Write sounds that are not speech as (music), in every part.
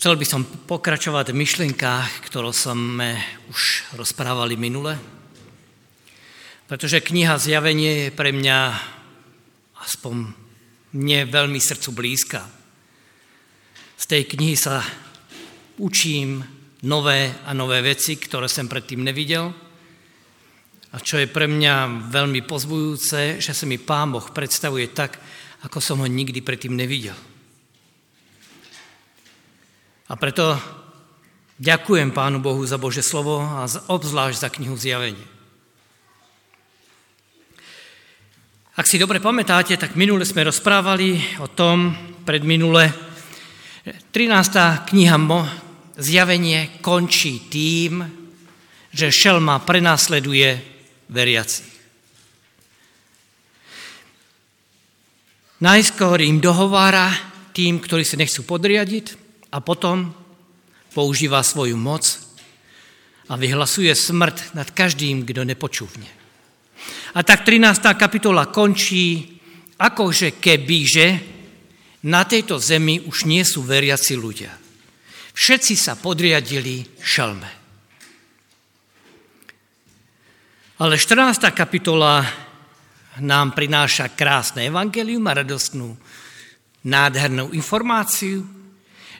Chcel by som pokračovať v myšlienkách, ktoré sme už rozprávali minule, pretože kniha Zjavenie je pre mňa aspoň mne veľmi srdcu blízka. Z tej knihy sa učím nové a nové veci, ktoré som predtým nevidel. A čo je pre mňa veľmi pozbujúce, že sa mi Pán Boh predstavuje tak, ako som ho nikdy predtým nevidel. A preto ďakujem Pánu Bohu za Bože slovo a obzvlášť za knihu Zjavenie. Ak si dobre pamätáte, tak minule sme rozprávali o tom, pred minule, 13. kniha Mo, Zjavenie končí tým, že šelma prenásleduje veriaci. Najskôr im dohovára tým, ktorí sa nechcú podriadiť, a potom používa svoju moc a vyhlasuje smrt nad každým, kdo nepočúvne. A tak 13. kapitola končí, akože kebyže na tejto zemi už nie sú veriaci ľudia. Všetci sa podriadili šalme. Ale 14. kapitola nám prináša krásne evangelium a radostnú, nádhernú informáciu,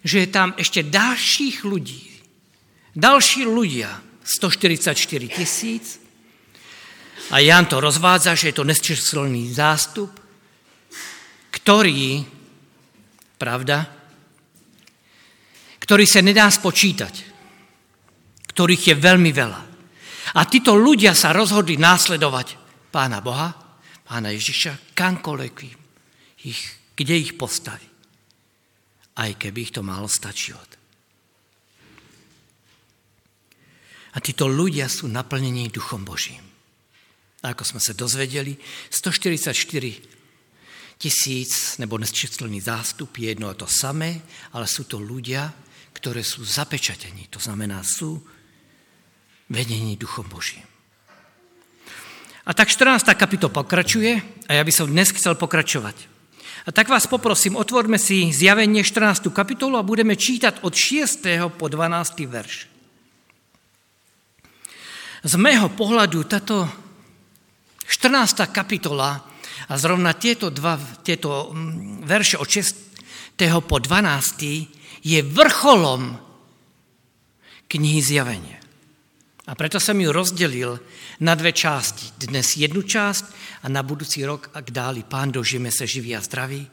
že je tam ešte ďalších ľudí. Další ľudia, 144 tisíc. A Jan to rozvádza, že je to nesčíselný zástup, ktorý, pravda, ktorý sa nedá spočítať, ktorých je veľmi veľa. A títo ľudia sa rozhodli následovať Pána Boha, Pána Ježiša, kamkoľvek ich, kde ich postaví aj keby ich to malo stať život. A títo ľudia sú naplnení Duchom Božím. A ako sme sa dozvedeli, 144 tisíc nebo nesčíselný zástup je jedno a to samé, ale sú to ľudia, ktoré sú zapečatení. To znamená, sú vedení Duchom Božím. A tak 14. kapitol pokračuje a ja by som dnes chcel pokračovať. A tak vás poprosím, otvorme si zjavenie 14. kapitolu a budeme čítať od 6. po 12. verš. Z mého pohľadu táto 14. kapitola a zrovna tieto, dva, tieto mm, verše od 6. po 12. je vrcholom knihy zjavenia. A preto som ju rozdelil na dve části. Dnes jednu časť a na budúci rok, ak dáli pán, dožijeme sa živí a zdraví,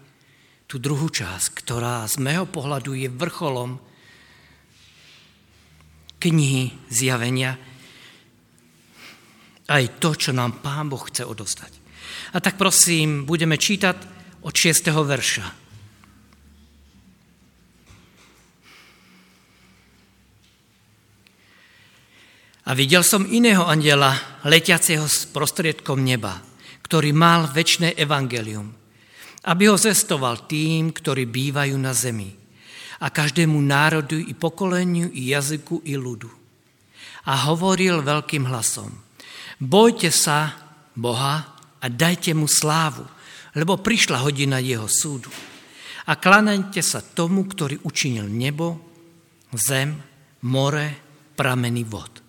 tú druhú časť, ktorá z mého pohľadu je vrcholom knihy zjavenia, aj to, čo nám pán Boh chce odostať. A tak prosím, budeme čítať od 6. verša. A videl som iného andela, letiaceho s prostriedkom neba, ktorý mal väčšné evangelium, aby ho zestoval tým, ktorí bývajú na zemi a každému národu i pokoleniu, i jazyku, i ľudu. A hovoril veľkým hlasom, bojte sa Boha a dajte mu slávu, lebo prišla hodina jeho súdu. A klanajte sa tomu, ktorý učinil nebo, zem, more, prameny vod.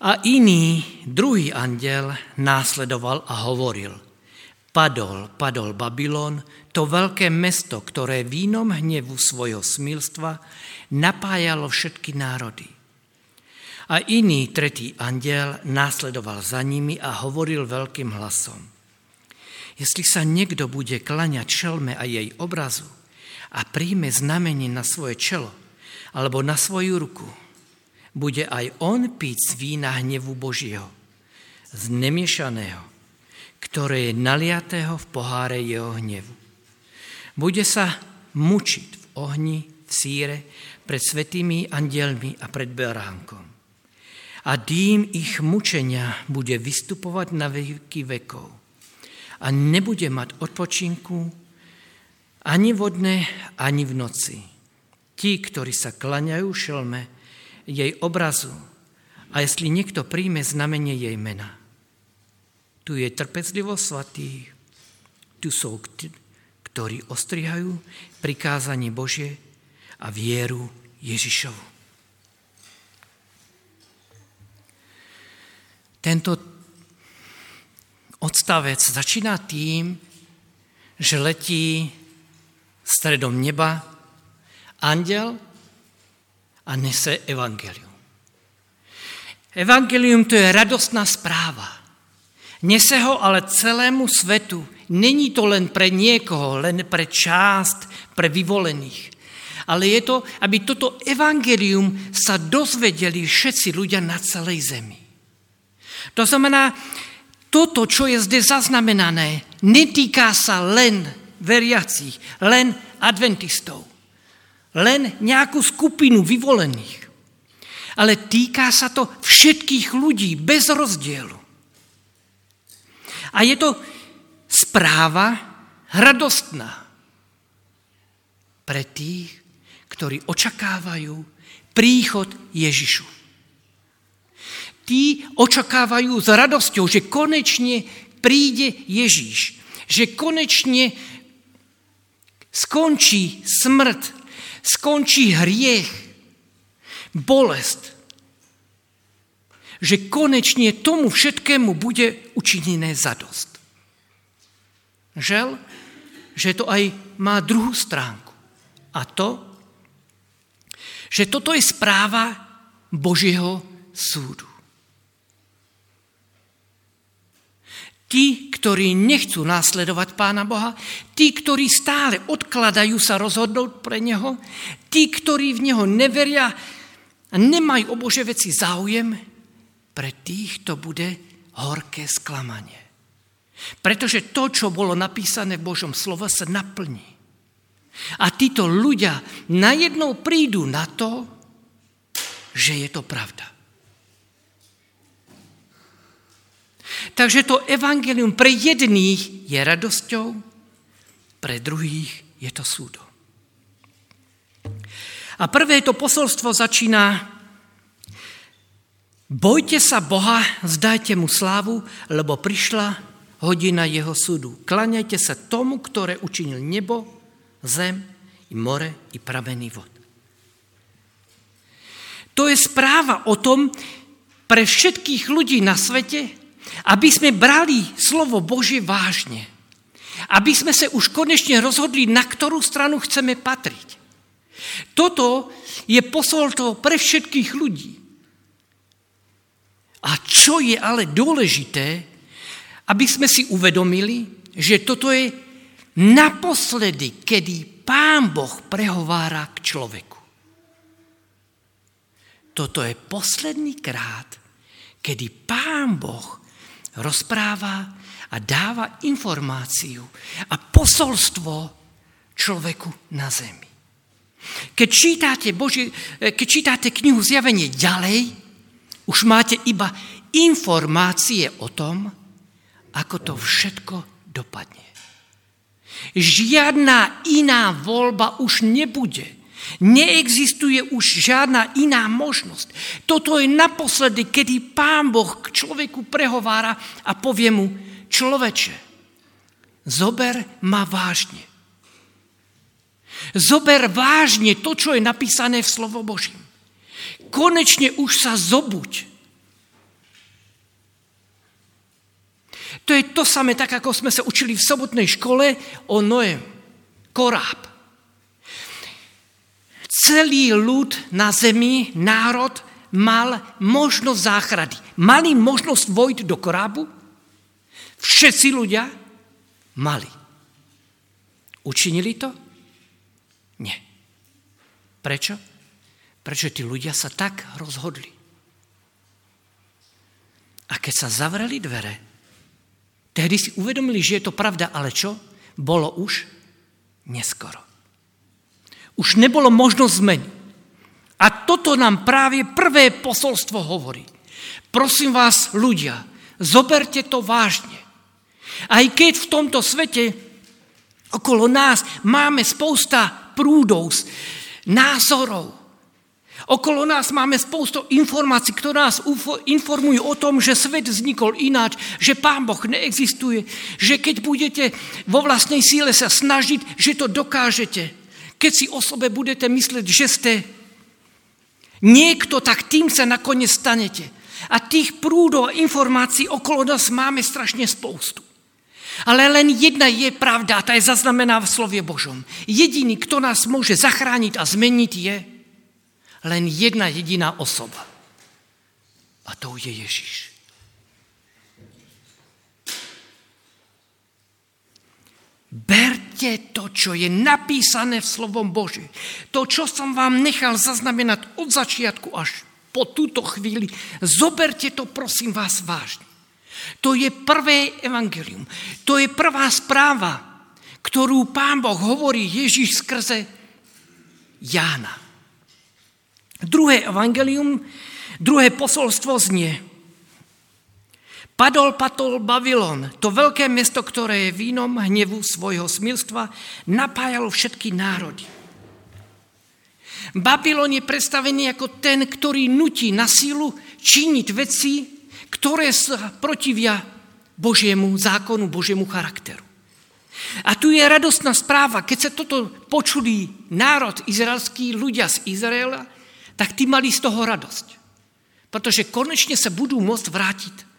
A iný, druhý andel následoval a hovoril, padol, padol Babylon, to veľké mesto, ktoré vínom hnevu svojho smilstva napájalo všetky národy. A iný, tretí andel následoval za nimi a hovoril veľkým hlasom. Jestli sa niekto bude klaňať šelme a jej obrazu a príjme znamenie na svoje čelo alebo na svoju ruku, bude aj on piť z vína hnevu Božieho, z ktoré je naliatého v poháre jeho hnevu. Bude sa mučiť v ohni, v síre, pred svetými andielmi a pred beránkom. A dým ich mučenia bude vystupovať na veky vekov. A nebude mať odpočinku ani vodné, ani v noci. Tí, ktorí sa klaňajú šelme, jej obrazu a jestli niekto príjme znamenie jej mena. Tu je trpezlivosť svatý, tu sú, ktorí ostrihajú prikázanie Božie a vieru Ježišovu. Tento odstavec začíná tým, že letí stredom neba andel a nese evangelium. Evangelium to je radostná správa. Nese ho ale celému svetu. Není to len pre niekoho, len pre část, pre vyvolených. Ale je to, aby toto evangelium sa dozvedeli všetci ľudia na celej zemi. To znamená, toto, čo je zde zaznamenané, netýká sa len veriacich, len adventistov, len nejakú skupinu vyvolených. Ale týka sa to všetkých ľudí bez rozdielu. A je to správa radostná pre tých, ktorí očakávajú príchod Ježišu tí očakávajú s radosťou, že konečne príde Ježíš, že konečne skončí smrť, skončí hriech, bolest, že konečne tomu všetkému bude učinené zadost. Žel, že to aj má druhú stránku. A to, že toto je správa Božieho súdu. Tí, ktorí nechcú následovať Pána Boha, tí, ktorí stále odkladajú sa rozhodnúť pre Neho, tí, ktorí v Neho neveria a nemajú o Bože veci záujem, pre tých to bude horké sklamanie. Pretože to, čo bolo napísané v Božom slove, sa naplní. A títo ľudia najednou prídu na to, že je to pravda. Takže to evangelium pre jedných je radosťou, pre druhých je to súdom. A prvé to posolstvo začína Bojte sa Boha, zdajte mu slávu, lebo prišla hodina jeho súdu. Klaňajte sa tomu, ktoré učinil nebo, zem, i more, i pravený vod. To je správa o tom pre všetkých ľudí na svete, aby sme brali slovo Bože vážne. Aby sme sa už konečne rozhodli, na ktorú stranu chceme patriť. Toto je posolstvo pre všetkých ľudí. A čo je ale dôležité, aby sme si uvedomili, že toto je naposledy, kedy Pán Boh prehovára k človeku. Toto je posledný krát, kedy Pán Boh rozpráva a dáva informáciu a posolstvo človeku na zemi. Keď čítate, Boži, keď čítate knihu Zjavenie ďalej, už máte iba informácie o tom, ako to všetko dopadne. Žiadna iná voľba už nebude. Neexistuje už žiadna iná možnosť. Toto je naposledy, kedy Pán Boh k človeku prehovára a povie mu, človeče, zober ma vážne. Zober vážne to, čo je napísané v slovo Božím. Konečne už sa zobuď. To je to samé, tak ako sme sa učili v sobotnej škole o Noem. Koráb celý ľud na zemi, národ, mal možnosť záchrady. Mali možnosť vojť do korábu? Všetci ľudia mali. Učinili to? Nie. Prečo? Prečo tí ľudia sa tak rozhodli. A keď sa zavreli dvere, tehdy si uvedomili, že je to pravda, ale čo? Bolo už neskoro. Už nebolo možnosť zmeniť. A toto nám práve prvé posolstvo hovorí. Prosím vás, ľudia, zoberte to vážne. Aj keď v tomto svete okolo nás máme spousta prúdov, názorov, Okolo nás máme spoustu informácií, ktoré nás informujú o tom, že svet vznikol ináč, že Pán Boh neexistuje, že keď budete vo vlastnej síle sa snažiť, že to dokážete. Keď si o sobe budete mysleť, že ste niekto, tak tým sa nakoniec stanete. A tých prúdov informácií okolo nás máme strašne spoustu. Ale len jedna je pravda tá je zaznamená v slovie Božom. Jediný, kto nás môže zachrániť a zmeniť, je len jedna jediná osoba. A to je Ježiš. Berte to, čo je napísané v slovom Boží. To, čo som vám nechal zaznamenať od začiatku až po túto chvíli, zoberte to, prosím vás, vážne. To je prvé evangelium. To je prvá správa, ktorú pán Boh hovorí Ježiš skrze Jána. Druhé evangelium, druhé posolstvo znie – Padol, patol Babylon, to veľké mesto, ktoré je vínom hnevu svojho smilstva, napájalo všetky národy. Babylon je predstavený ako ten, ktorý nutí na sílu činiť veci, ktoré sa protivia Božiemu zákonu, Božiemu charakteru. A tu je radostná správa, keď sa toto počuli národ izraelský, ľudia z Izraela, tak tí mali z toho radosť. Pretože konečne sa budú môcť vrátiť.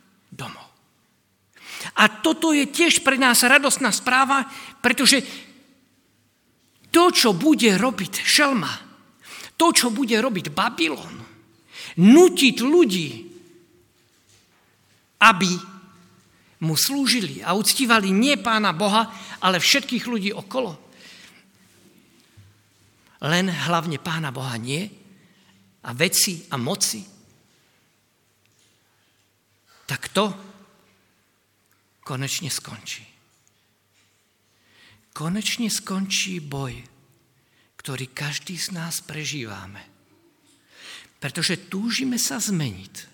A toto je tiež pre nás radostná správa, pretože to, čo bude robiť Šelma, to, čo bude robiť Babylon, nutiť ľudí, aby mu slúžili a uctívali nie pána Boha, ale všetkých ľudí okolo. Len hlavne pána Boha nie a veci a moci tak to konečne skončí. Konečne skončí boj, ktorý každý z nás prežívame. Pretože túžime sa zmeniť.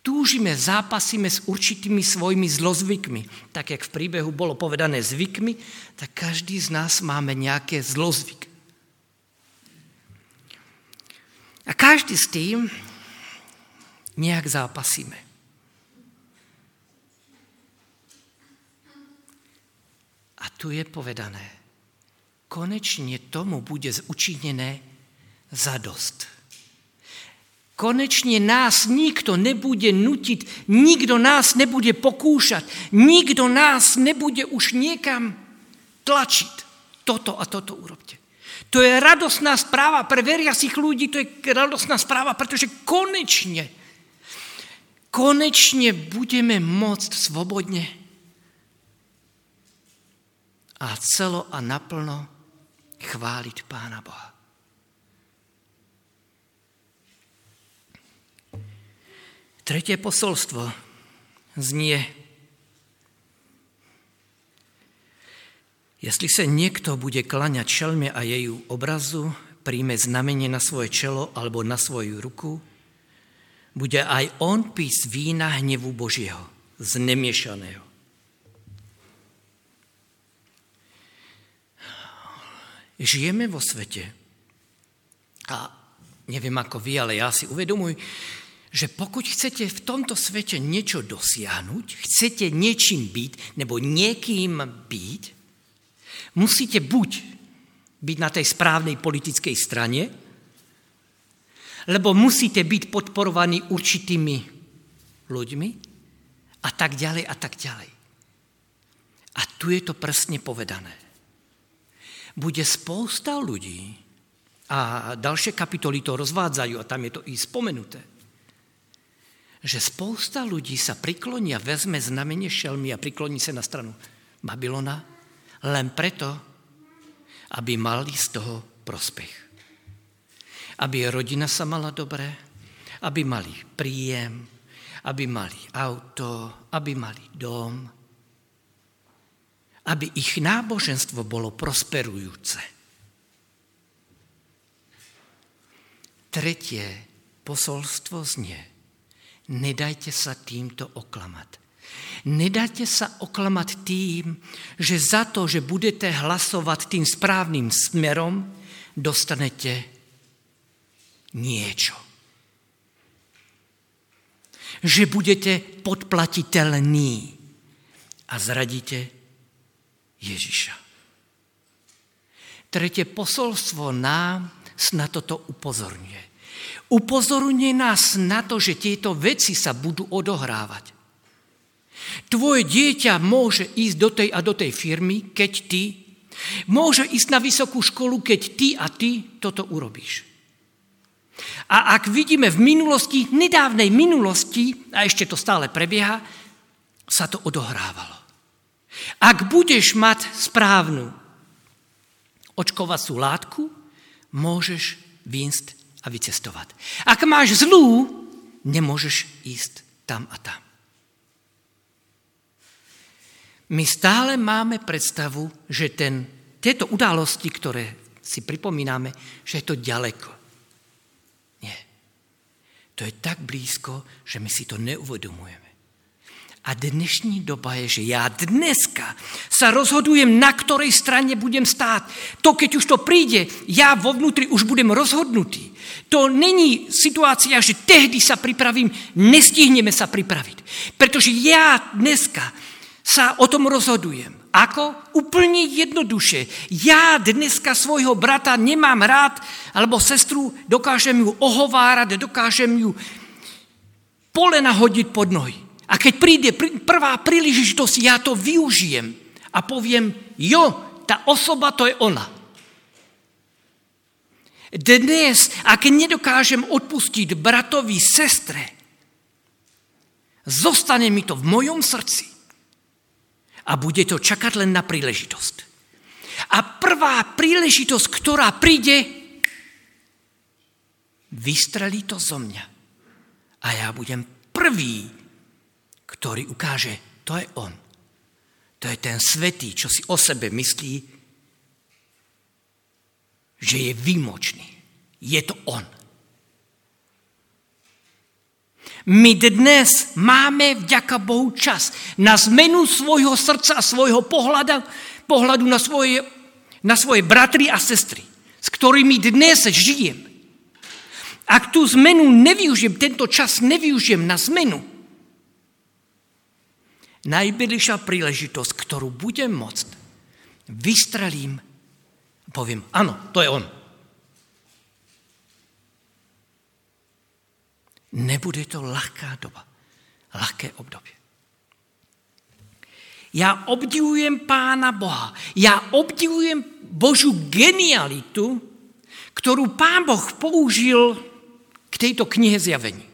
Túžime, zápasíme s určitými svojimi zlozvykmi. Tak, jak v príbehu bolo povedané zvykmi, tak každý z nás máme nejaké zlozvyk. A každý s tým nejak zápasíme. A tu je povedané, konečne tomu bude učinené zadost. Konečne nás nikto nebude nutiť, nikto nás nebude pokúšať, nikto nás nebude už niekam tlačiť. Toto a toto urobte. To je radosná správa pre veriacich ľudí, to je radosná správa, pretože konečne, konečne budeme môcť svobodne a celo a naplno chváliť Pána Boha. Tretie posolstvo znie, jestli sa niekto bude klaňať šelme a jej obrazu, príjme znamenie na svoje čelo alebo na svoju ruku, bude aj on písť vína hnevu Božieho, znemiešaného. Žijeme vo svete. A neviem ako vy, ale ja si uvedomuj, že pokud chcete v tomto svete niečo dosiahnuť, chcete niečím byť, nebo niekým byť, musíte buď byť na tej správnej politickej strane, lebo musíte byť podporovaní určitými ľuďmi a tak ďalej a tak ďalej. A tu je to presne povedané bude spousta ľudí, a ďalšie kapitoly to rozvádzajú, a tam je to i spomenuté, že spousta ľudí sa prikloní a vezme znamenie šelmy a prikloní sa na stranu Babylona len preto, aby mali z toho prospech. Aby rodina sa mala dobre, aby mali príjem, aby mali auto, aby mali dom, aby ich náboženstvo bolo prosperujúce. Tretie posolstvo znie, nedajte sa týmto oklamať. Nedajte sa oklamať tým, že za to, že budete hlasovať tým správnym smerom, dostanete niečo. Že budete podplatiteľní a zradíte Ježiša. tretie posolstvo nám na toto upozorňuje. Upozorňuje nás na to, že tieto veci sa budú odohrávať. Tvoje dieťa môže ísť do tej a do tej firmy, keď ty. Môže ísť na vysokú školu, keď ty a ty toto urobíš. A ak vidíme v minulosti, nedávnej minulosti, a ešte to stále prebieha, sa to odohrávalo. Ak budeš mať správnu očkovacú látku, môžeš výjsť a vycestovať. Ak máš zlú, nemôžeš ísť tam a tam. My stále máme predstavu, že ten, tieto události, ktoré si pripomíname, že je to ďaleko. Nie. To je tak blízko, že my si to neuvedomujeme. A dnešní doba je, že já dneska sa rozhodujem, na ktorej strane budem stát. To, keď už to príde, ja vo vnútri už budem rozhodnutý. To není situácia, že tehdy sa pripravím, nestihneme sa pripraviť. Pretože ja dneska sa o tom rozhodujem. Ako? Úplne jednoduše. Ja dneska svojho brata nemám rád, alebo sestru dokážem ju ohovárať, dokážem ju polena hodiť pod nohy. A keď príde prvá príležitosť, ja to využijem a poviem, jo, tá osoba to je ona. Dnes, ak nedokážem odpustiť bratovi, sestre, zostane mi to v mojom srdci a bude to čakať len na príležitosť. A prvá príležitosť, ktorá príde, vystrelí to zo mňa. A ja budem prvý, ktorý ukáže, to je on. To je ten svetý, čo si o sebe myslí, že je výmočný. Je to on. My dnes máme vďaka Bohu čas na zmenu svojho srdca a svojho pohľadu, pohľadu na, svoje, na svoje bratry a sestry, s ktorými dnes žijem. Ak tú zmenu nevyužijem, tento čas nevyužijem na zmenu, najbližšia príležitosť, ktorú budem môcť, vystrelím a poviem, áno, to je on. Nebude to ľahká doba, ľahké obdobie. Ja obdivujem Pána Boha. Ja obdivujem Božú genialitu, ktorú Pán Boh použil k tejto knihe zjavení.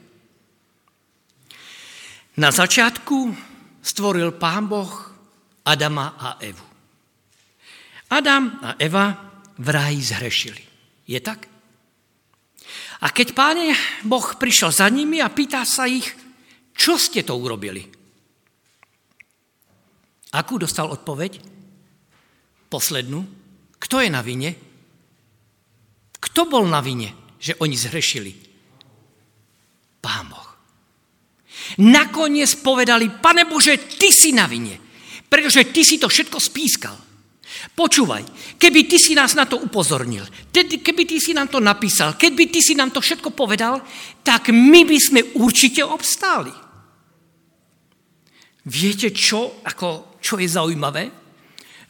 Na začiatku stvoril Pán Boh Adama a Evu. Adam a Eva v ráji zhrešili. Je tak? A keď Pán Boh prišiel za nimi a pýta sa ich, čo ste to urobili? Akú dostal odpoveď? Poslednú. Kto je na vine? Kto bol na vine, že oni zhrešili? Pán Boh. Nakoniec povedali, pane Bože, ty si na vine, pretože ty si to všetko spískal. Počúvaj, keby ty si nás na to upozornil, keby ty si nám to napísal, keby ty si nám to všetko povedal, tak my by sme určite obstáli. Viete čo, ako, čo je zaujímavé?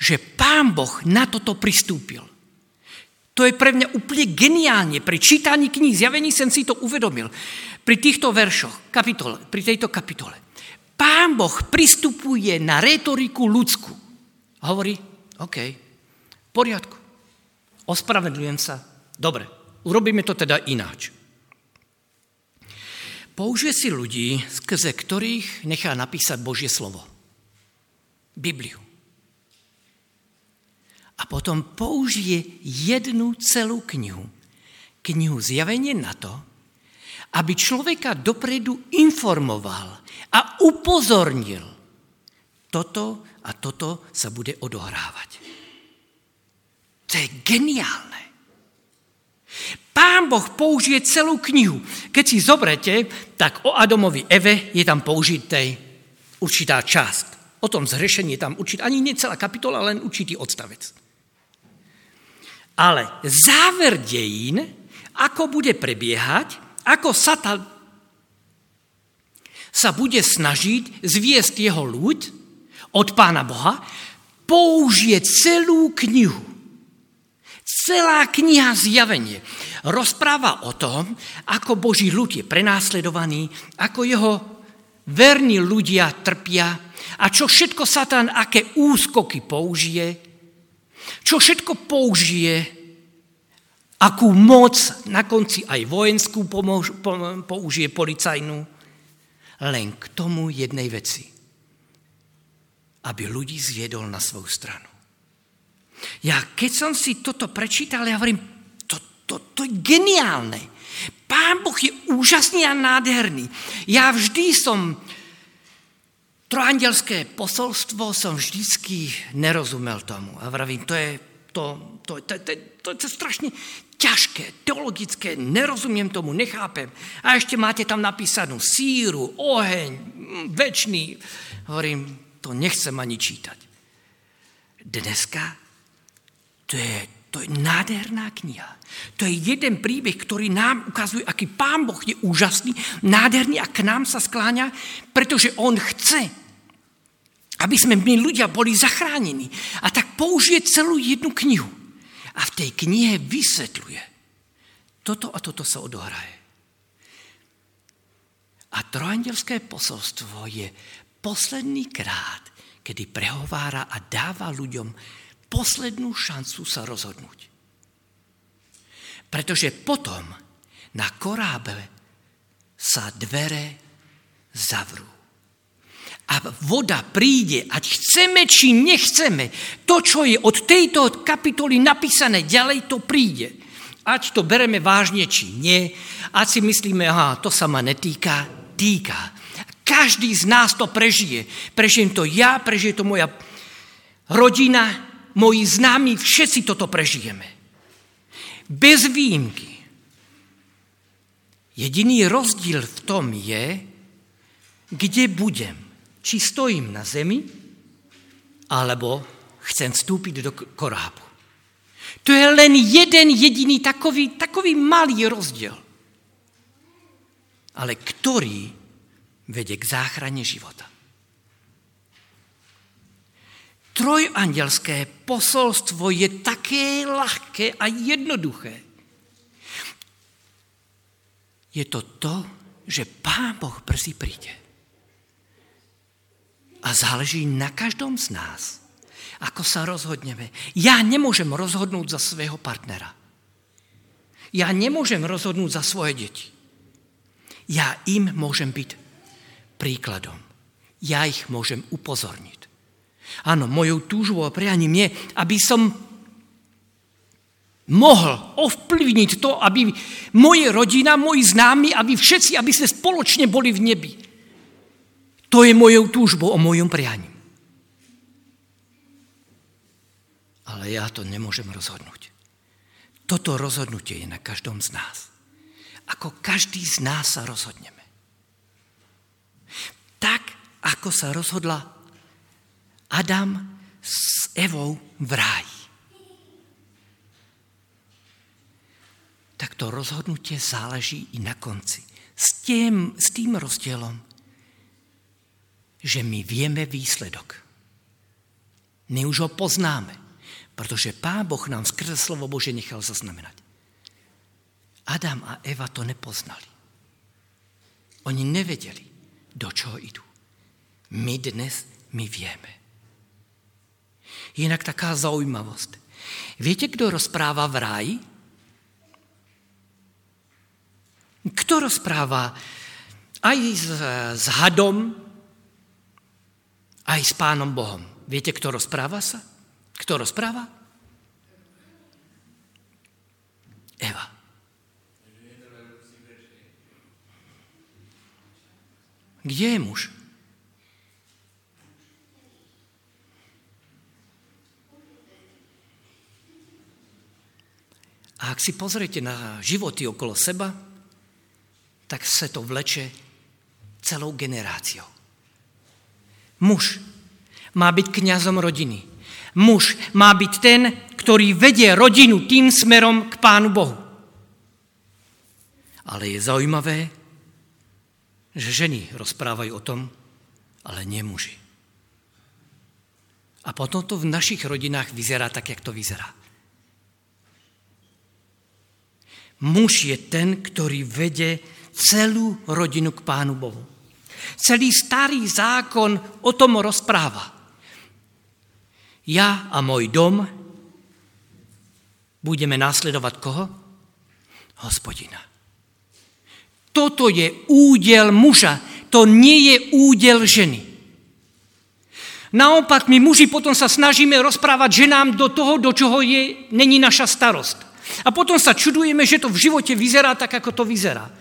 Že pán Boh na toto pristúpil. To je pre mňa úplne geniálne. Pri čítaní kníh zjavení som si to uvedomil. Pri týchto veršoch, kapitole, pri tejto kapitole. Pán Boh pristupuje na retoriku ľudskú. Hovorí, OK, v poriadku. Ospravedlňujem sa. Dobre, urobíme to teda ináč. Použije si ľudí, skrze ktorých nechá napísať Božie slovo. Bibliu a potom použije jednu celú knihu, knihu zjavenie na to, aby človeka dopredu informoval a upozornil. Toto a toto sa bude odohrávať. To je geniálne. Pán Boh použije celú knihu. Keď si zobrete, tak o Adomovi Eve je tam použitej určitá časť. O tom zhrešení je tam určitá, ani nie celá kapitola, len určitý odstavec. Ale záver dejín, ako bude prebiehať, ako Satan sa bude snažiť zviesť jeho ľud od Pána Boha, použije celú knihu. Celá kniha Zjavenie rozpráva o tom, ako Boží ľud je prenásledovaný, ako jeho verní ľudia trpia a čo všetko Satan, aké úskoky použije, čo všetko použije, akú moc, na konci aj vojenskú pomož, použije policajnú, len k tomu jednej veci. Aby ľudí zviedol na svoju stranu. Ja keď som si toto prečítal, ja hovorím, to, to, to je geniálne. Pán Boh je úžasný a nádherný. Ja vždy som, trojandelské posolstvo som vždycky nerozumel tomu. A vravím, to je, to, to, to, to, to, to je strašne ťažké, teologické, nerozumiem tomu, nechápem. A ešte máte tam napísanú síru, oheň, väčší. Hovorím, to nechcem ani čítať. Dneska to je, to je nádherná kniha. To je jeden príbeh, ktorý nám ukazuje, aký Pán Boh je úžasný, nádherný a k nám sa skláňa, pretože On chce, aby sme my ľudia boli zachránení. A tak použije celú jednu knihu. A v tej knihe vysvetľuje. Toto a toto sa odohraje. A trojandelské posolstvo je posledný krát, kedy prehovára a dáva ľuďom poslednú šancu sa rozhodnúť. Pretože potom na korábe sa dvere zavrú. A voda príde, ať chceme či nechceme, to, čo je od tejto kapitoly napísané, ďalej to príde. Ať to bereme vážne či nie, ať si myslíme, aha, to sa ma netýka, týka. Každý z nás to prežije. Prežijem to ja, prežije to moja rodina, moji známi, všetci toto prežijeme. Bez výjimky. Jediný rozdíl v tom je, kde budem. Či stojím na zemi, alebo chcem vstúpiť do korábu. To je len jeden jediný takový, takový malý rozdiel. Ale ktorý vedie k záchrane života. Trojandelské posolstvo je také ľahké a jednoduché. Je to to, že Pán Boh brzy príde. A záleží na každom z nás, ako sa rozhodneme. Ja nemôžem rozhodnúť za svého partnera. Ja nemôžem rozhodnúť za svoje deti. Ja im môžem byť príkladom. Ja ich môžem upozorniť. Áno, mojou túžbou a prianím je, aby som mohol ovplyvniť to, aby moje rodina, moji známi, aby všetci, aby sme spoločne boli v nebi. To je mojou túžbou o mojom prianím. Ale ja to nemôžem rozhodnúť. Toto rozhodnutie je na každom z nás. Ako každý z nás sa rozhodneme. Tak, ako sa rozhodla Adam s Evou v ráji. Tak to rozhodnutie záleží i na konci. S tým, s tým rozdielom, že my vieme výsledok. My už ho poznáme, protože Pán Boh nám skrze slovo Bože nechal zaznamenať. Adam a Eva to nepoznali. Oni nevedeli, do čoho idú. My dnes, my vieme. Jinak taká zaujímavosť. Viete, kto rozpráva v ráji? Kto rozpráva aj s, s hadom, aj s pánom Bohom? Viete, kto rozpráva sa? Kto rozpráva? Eva. Kde je muž? A ak si pozriete na životy okolo seba, tak sa to vleče celou generáciou. Muž má byť kňazom rodiny. Muž má byť ten, ktorý vedie rodinu tým smerom k Pánu Bohu. Ale je zaujímavé, že ženy rozprávajú o tom, ale nie muži. A potom to v našich rodinách vyzerá tak, jak to vyzerá. Muž je ten, ktorý vede celú rodinu k Pánu Bohu. Celý starý zákon o tom rozpráva. Ja a môj dom budeme následovať koho? Hospodina. Toto je údel muža, to nie je údel ženy. Naopak, my muži potom sa snažíme rozprávať ženám do toho, do čoho je, není naša starost. A potom sa čudujeme, že to v živote vyzerá tak, ako to vyzerá.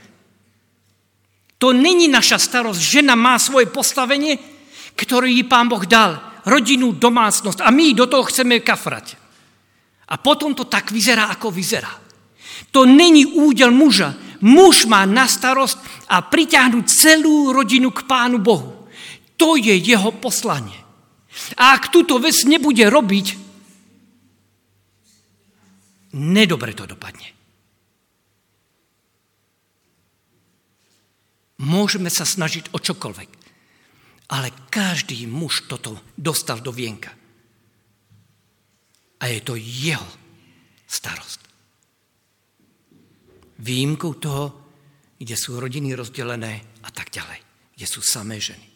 To není naša starosť. Žena má svoje postavenie, ktoré ji pán Boh dal. Rodinu, domácnosť. A my do toho chceme kafrať. A potom to tak vyzerá, ako vyzerá. To není údel muža. Muž má na starost a priťahnuť celú rodinu k pánu Bohu. To je jeho poslanie. A ak túto vec nebude robiť, nedobre to dopadne. Môžeme sa snažiť o čokoľvek, ale každý muž toto dostal do vienka. A je to jeho starost. Výjimkou toho, kde sú rodiny rozdelené a tak ďalej, kde sú samé ženy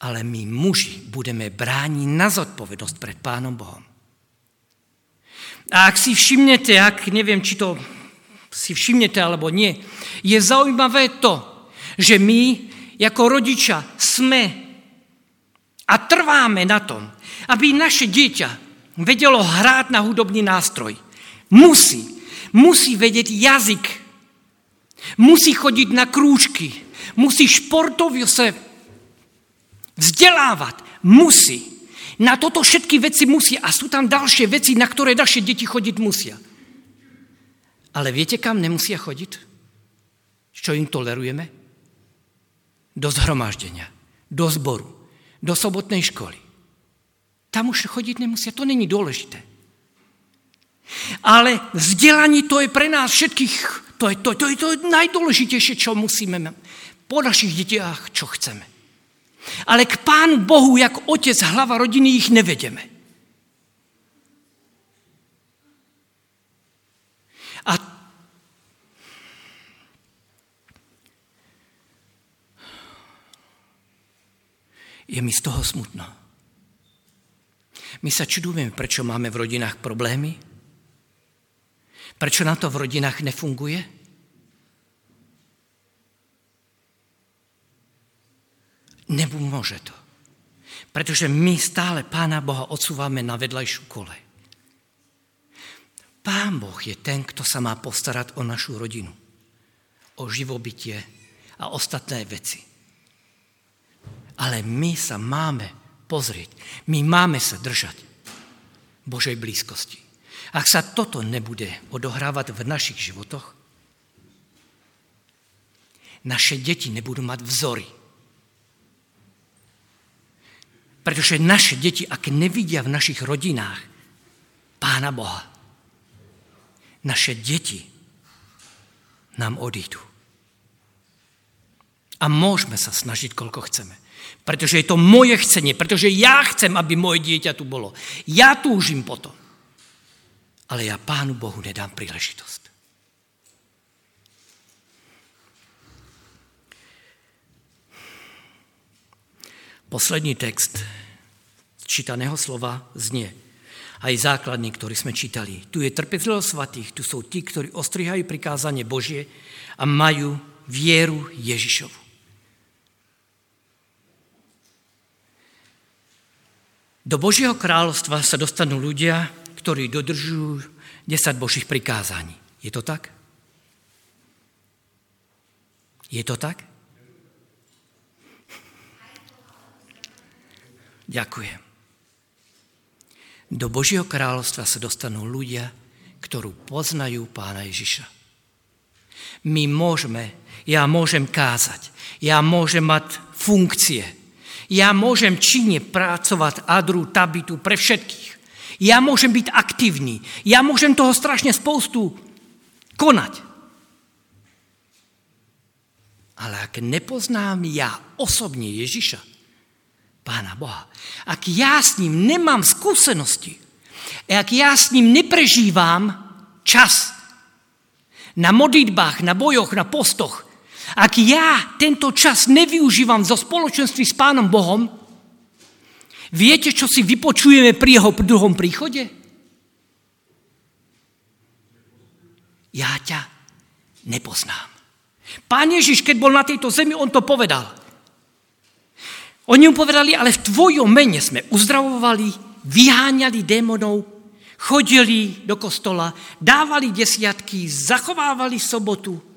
ale my muži budeme brániť na zodpovednosť pred Pánom Bohom. A ak si všimnete, ak neviem, či to si všimnete alebo nie, je zaujímavé to, že my ako rodiča sme a trváme na tom, aby naše dieťa vedelo hrát na hudobný nástroj. Musí. Musí vedieť jazyk. Musí chodiť na krúžky. Musí športovne sa vzdelávať, musí. Na toto všetky veci musí a sú tam ďalšie veci, na ktoré ďalšie deti chodiť musia. Ale viete, kam nemusia chodiť? Čo im tolerujeme? Do zhromaždenia, do zboru, do sobotnej školy. Tam už chodiť nemusia, to není dôležité. Ale vzdelanie to je pre nás všetkých, to je to, to, je to najdôležitejšie, čo musíme po našich detiach, čo chceme. Ale k Pánu Bohu, jak otec, hlava rodiny, ich nevedeme. A je mi z toho smutno. My sa čudujeme, prečo máme v rodinách problémy, prečo nám to v rodinách nefunguje. Nepomôže to. Pretože my stále Pána Boha odsúvame na vedľajšiu kole. Pán Boh je ten, kto sa má postarať o našu rodinu, o živobytie a ostatné veci. Ale my sa máme pozrieť, my máme sa držať Božej blízkosti. Ak sa toto nebude odohrávať v našich životoch, naše deti nebudú mať vzory pretože naše deti, ak nevidia v našich rodinách Pána Boha, naše deti nám odídu. A môžeme sa snažiť, koľko chceme. Pretože je to moje chcenie, pretože ja chcem, aby moje dieťa tu bolo. Ja túžim potom. Ale ja Pánu Bohu nedám príležitosť. Poslední text čítaného slova znie. Aj základný, ktorý sme čítali. Tu je trpezlivosť svatých, tu sú tí, ktorí ostrihajú prikázanie Božie a majú vieru Ježišovu. Do Božieho kráľovstva sa dostanú ľudia, ktorí dodržujú 10 Božích prikázaní. Je to tak? Je to tak? Ďakujem. Do Božieho kráľovstva sa dostanú ľudia, ktorú poznajú pána Ježiša. My môžeme, ja môžem kázať, ja môžem mať funkcie, ja môžem činne pracovať adru, tabitu pre všetkých. Ja môžem byť aktívny, ja môžem toho strašne spoustu konať. Ale ak nepoznám ja osobne Ježiša, Pána Boha. Ak ja s ním nemám skúsenosti, ak ja s ním neprežívam čas na modlitbách, na bojoch, na postoch, ak ja tento čas nevyužívam zo spoločenství s Pánom Bohom, viete, čo si vypočujeme pri jeho druhom príchode? Ja ťa nepoznám. Pán Ježiš, keď bol na tejto zemi, on to povedal. Oni mu povedali, ale v tvojom mene sme uzdravovali, vyháňali démonov, chodili do kostola, dávali desiatky, zachovávali sobotu.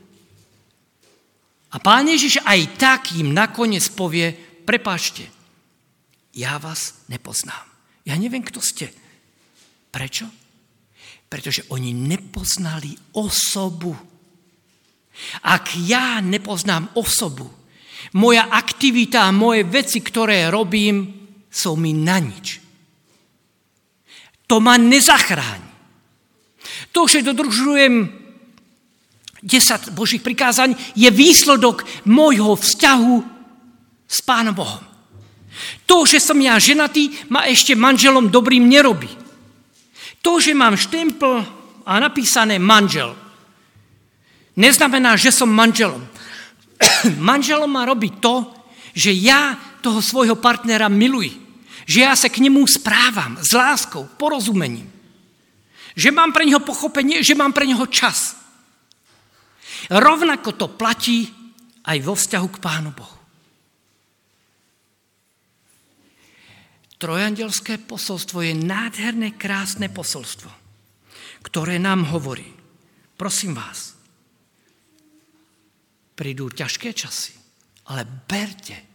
A pán Ježiš aj tak im nakoniec povie, prepáčte, ja vás nepoznám. Ja neviem, kto ste. Prečo? Pretože oni nepoznali osobu. Ak ja nepoznám osobu, moja aktivita a moje veci, ktoré robím, sú mi na nič. To ma nezachráni. To, že dodržujem 10 Božích prikázaní, je výsledok môjho vzťahu s Pánom Bohom. To, že som ja ženatý, ma ešte manželom dobrým nerobí. To, že mám štempel a napísané manžel, neznamená, že som manželom. (clears throat) manželom má robiť to, že ja toho svojho partnera miluji. Že ja sa k nemu správam s láskou, porozumením. Že mám pre neho pochopenie, že mám pre neho čas. Rovnako to platí aj vo vzťahu k Pánu Bohu. Trojandelské posolstvo je nádherné, krásne posolstvo, ktoré nám hovorí, prosím vás, prídu ťažké časy, ale berte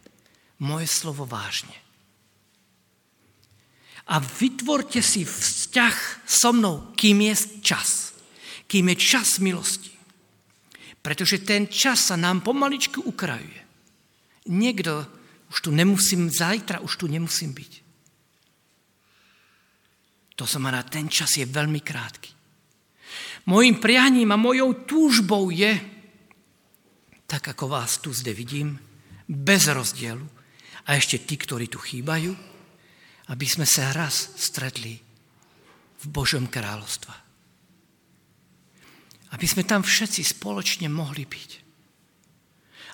moje slovo vážne. A vytvorte si vzťah so mnou, kým je čas. Kým je čas milosti. Pretože ten čas sa nám pomaličku ukrajuje. Niekto, už tu nemusím, zajtra už tu nemusím byť. To znamená, ten čas je veľmi krátky. Mojím prianím a mojou túžbou je, tak ako vás tu zde vidím, bez rozdielu, a ešte tí, ktorí tu chýbajú, aby sme sa raz stretli v Božom kráľovstve. Aby sme tam všetci spoločne mohli byť.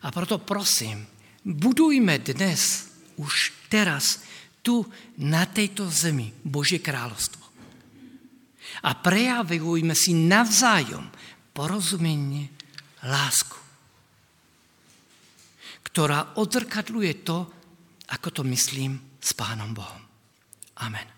A proto prosím, budujme dnes, už teraz, tu na tejto zemi Božie kráľovstvo. A prejavujme si navzájom porozumenie, lásku ktorá odzrkadľuje to, ako to myslím s Pánom Bohom. Amen.